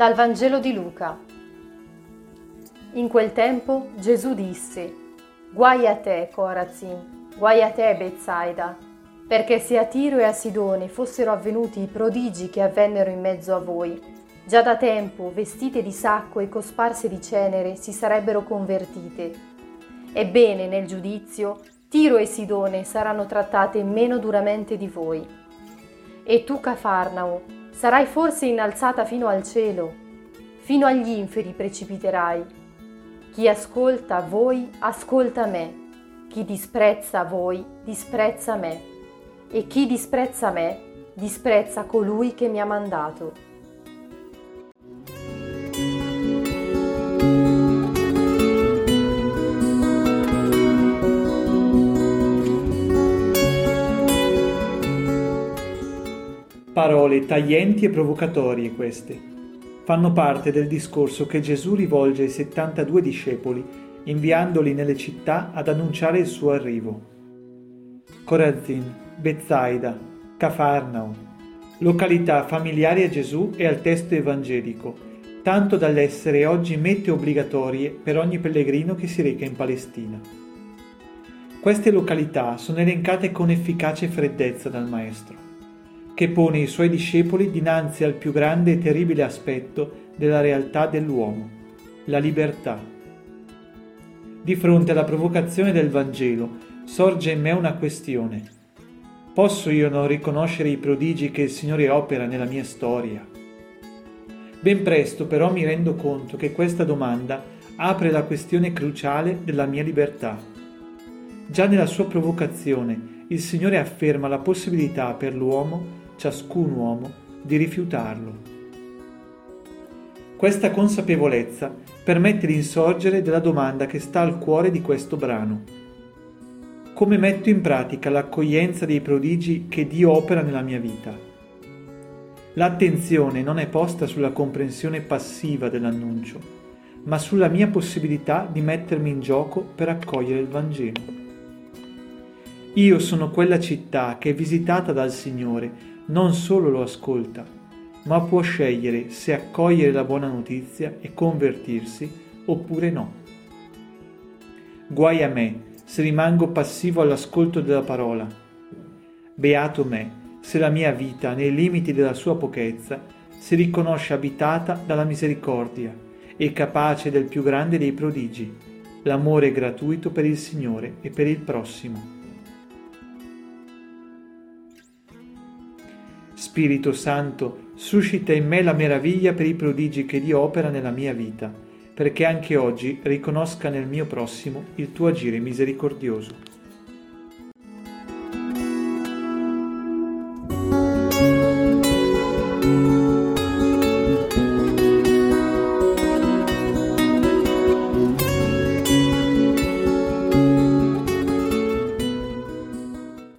Dal Vangelo di Luca. In quel tempo Gesù disse, Guai a te, Corazin, guai a te, Bezzaida, perché se a Tiro e a Sidone fossero avvenuti i prodigi che avvennero in mezzo a voi, già da tempo, vestite di sacco e cosparse di cenere, si sarebbero convertite. Ebbene, nel giudizio, Tiro e Sidone saranno trattate meno duramente di voi. E tu, Cafarnao, Sarai forse innalzata fino al cielo, fino agli inferi precipiterai. Chi ascolta voi, ascolta me. Chi disprezza voi, disprezza me. E chi disprezza me, disprezza colui che mi ha mandato. Parole taglienti e provocatorie queste. Fanno parte del discorso che Gesù rivolge ai 72 discepoli, inviandoli nelle città ad annunciare il suo arrivo. Corazin, Bethsaida, Cafarnao, località familiari a Gesù e al testo evangelico, tanto dall'essere oggi mete obbligatorie per ogni pellegrino che si reca in Palestina. Queste località sono elencate con efficace freddezza dal Maestro che pone i suoi discepoli dinanzi al più grande e terribile aspetto della realtà dell'uomo, la libertà. Di fronte alla provocazione del Vangelo sorge in me una questione. Posso io non riconoscere i prodigi che il Signore opera nella mia storia? Ben presto però mi rendo conto che questa domanda apre la questione cruciale della mia libertà. Già nella sua provocazione il Signore afferma la possibilità per l'uomo ciascun uomo di rifiutarlo. Questa consapevolezza permette di insorgere della domanda che sta al cuore di questo brano. Come metto in pratica l'accoglienza dei prodigi che Dio opera nella mia vita? L'attenzione non è posta sulla comprensione passiva dell'annuncio, ma sulla mia possibilità di mettermi in gioco per accogliere il Vangelo. Io sono quella città che è visitata dal Signore non solo lo ascolta, ma può scegliere se accogliere la buona notizia e convertirsi oppure no. Guai a me se rimango passivo all'ascolto della parola. Beato me se la mia vita, nei limiti della sua pochezza, si riconosce abitata dalla misericordia e capace del più grande dei prodigi, l'amore gratuito per il Signore e per il prossimo. Spirito Santo, suscita in me la meraviglia per i prodigi che Dio opera nella mia vita, perché anche oggi riconosca nel mio prossimo il tuo agire misericordioso.